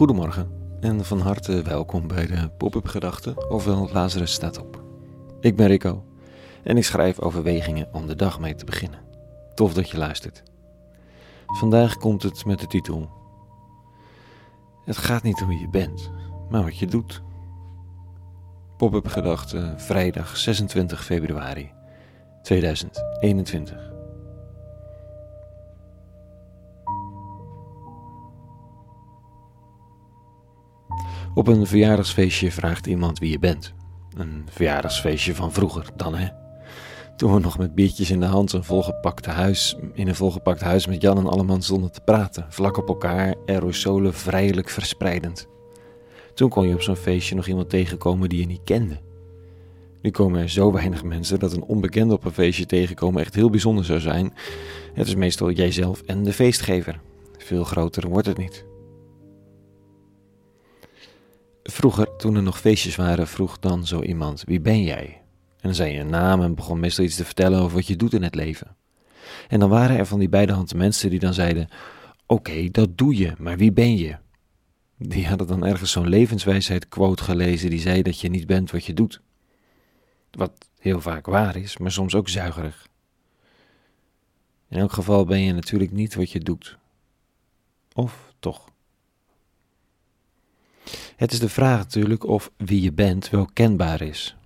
Goedemorgen en van harte welkom bij de Pop-up Gedachten, ofwel Lazarus staat op. Ik ben Rico en ik schrijf overwegingen om de dag mee te beginnen. Tof dat je luistert. Vandaag komt het met de titel: Het gaat niet om wie je bent, maar wat je doet. Pop-up Gedachten, vrijdag 26 februari 2021. Op een verjaardagsfeestje vraagt iemand wie je bent. Een verjaardagsfeestje van vroeger dan, hè? Toen we nog met biertjes in de hand een volgepakt huis, in een volgepakt huis met Jan en Alleman stonden te praten, vlak op elkaar, aerosolen vrijelijk verspreidend. Toen kon je op zo'n feestje nog iemand tegenkomen die je niet kende. Nu komen er zo weinig mensen dat een onbekende op een feestje tegenkomen echt heel bijzonder zou zijn. Het is meestal jijzelf en de feestgever. Veel groter wordt het niet. Vroeger, toen er nog feestjes waren, vroeg dan zo iemand: Wie ben jij? En dan zei je een naam en begon meestal iets te vertellen over wat je doet in het leven. En dan waren er van die beide handen mensen die dan zeiden: Oké, dat doe je, maar wie ben je? Die hadden dan ergens zo'n levenswijsheid quote gelezen die zei dat je niet bent wat je doet. Wat heel vaak waar is, maar soms ook zuigerig. In elk geval ben je natuurlijk niet wat je doet. Of toch? Het is de vraag natuurlijk of wie je bent wel kenbaar is.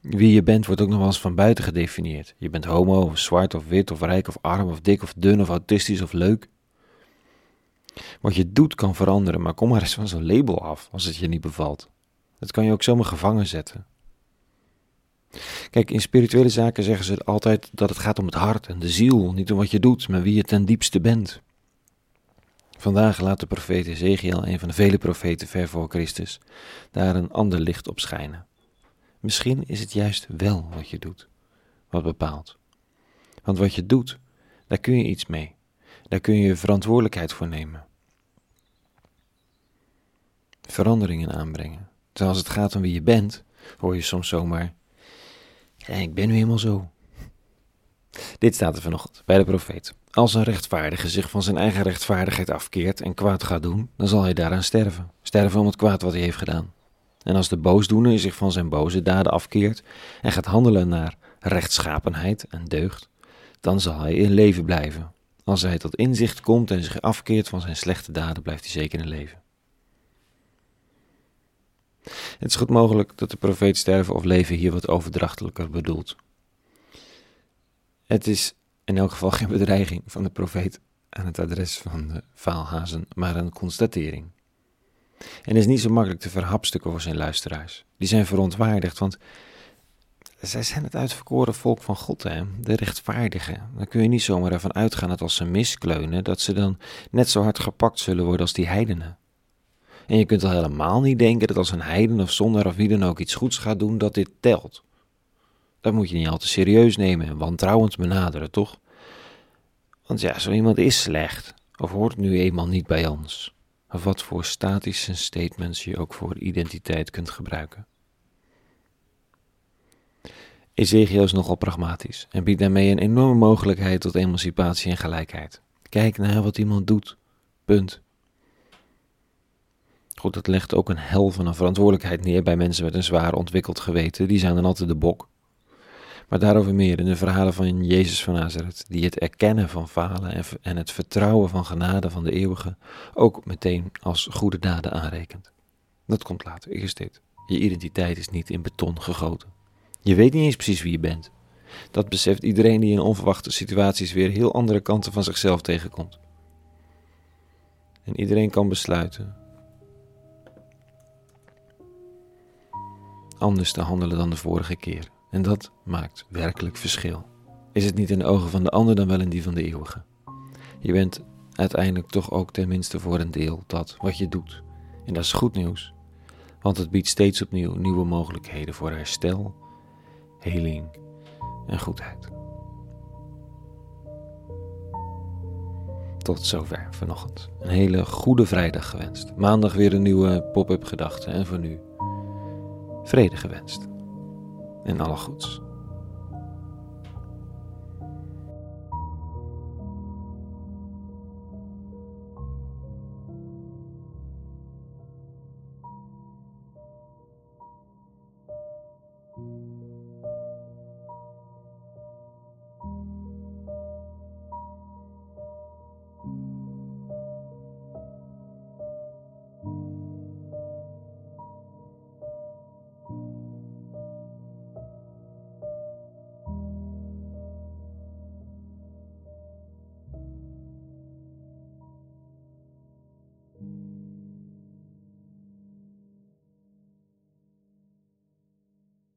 Wie je bent wordt ook nog wel eens van buiten gedefinieerd. Je bent homo, of zwart, of wit, of rijk, of arm, of dik, of dun, of autistisch, of leuk. Wat je doet kan veranderen, maar kom maar eens van zo'n label af als het je niet bevalt. Dat kan je ook zomaar gevangen zetten. Kijk, in spirituele zaken zeggen ze altijd dat het gaat om het hart en de ziel, niet om wat je doet, maar wie je ten diepste bent. Vandaag laat de profeet Ezekiel, een van de vele profeten ver voor Christus, daar een ander licht op schijnen. Misschien is het juist wel wat je doet, wat bepaalt. Want wat je doet, daar kun je iets mee. Daar kun je verantwoordelijkheid voor nemen. Veranderingen aanbrengen. Terwijl als het gaat om wie je bent, hoor je soms zomaar: ik ben nu helemaal zo. Dit staat er vanochtend bij de profeet. Als een rechtvaardige zich van zijn eigen rechtvaardigheid afkeert en kwaad gaat doen, dan zal hij daaraan sterven. Sterven om het kwaad wat hij heeft gedaan. En als de boosdoener zich van zijn boze daden afkeert en gaat handelen naar rechtschapenheid en deugd, dan zal hij in leven blijven. Als hij tot inzicht komt en zich afkeert van zijn slechte daden, blijft hij zeker in leven. Het is goed mogelijk dat de profeet sterven of leven hier wat overdrachtelijker bedoelt. Het is in elk geval geen bedreiging van de profeet aan het adres van de vaalhazen, maar een constatering. En is niet zo makkelijk te verhapstukken voor zijn luisteraars. Die zijn verontwaardigd, want zij zijn het uitverkoren volk van God, de rechtvaardigen. Dan kun je niet zomaar ervan uitgaan dat als ze miskleunen, dat ze dan net zo hard gepakt zullen worden als die heidenen. En je kunt al helemaal niet denken dat als een heiden of zondaar of wie dan ook iets goeds gaat doen, dat dit telt. Dat moet je niet al te serieus nemen en wantrouwend benaderen, toch? Want ja, zo iemand is slecht, of hoort nu eenmaal niet bij ons. Of wat voor statische statements je ook voor identiteit kunt gebruiken. Ezekiel is nogal pragmatisch en biedt daarmee een enorme mogelijkheid tot emancipatie en gelijkheid. Kijk naar wat iemand doet. Punt. Goed, dat legt ook een hel van een verantwoordelijkheid neer bij mensen met een zwaar ontwikkeld geweten. Die zijn dan altijd de bok. Maar daarover meer in de verhalen van Jezus van Nazareth, die het erkennen van falen en het vertrouwen van genade van de eeuwige ook meteen als goede daden aanrekent. Dat komt later, eerst dit. Je identiteit is niet in beton gegoten. Je weet niet eens precies wie je bent. Dat beseft iedereen die in onverwachte situaties weer heel andere kanten van zichzelf tegenkomt. En iedereen kan besluiten anders te handelen dan de vorige keer. En dat maakt werkelijk verschil. Is het niet in de ogen van de ander dan wel in die van de eeuwige? Je bent uiteindelijk toch ook tenminste voor een deel dat wat je doet. En dat is goed nieuws, want het biedt steeds opnieuw nieuwe mogelijkheden voor herstel, heling en goedheid. Tot zover vanochtend. Een hele goede vrijdag gewenst. Maandag weer een nieuwe pop-up gedachte en voor nu vrede gewenst en alle goeds.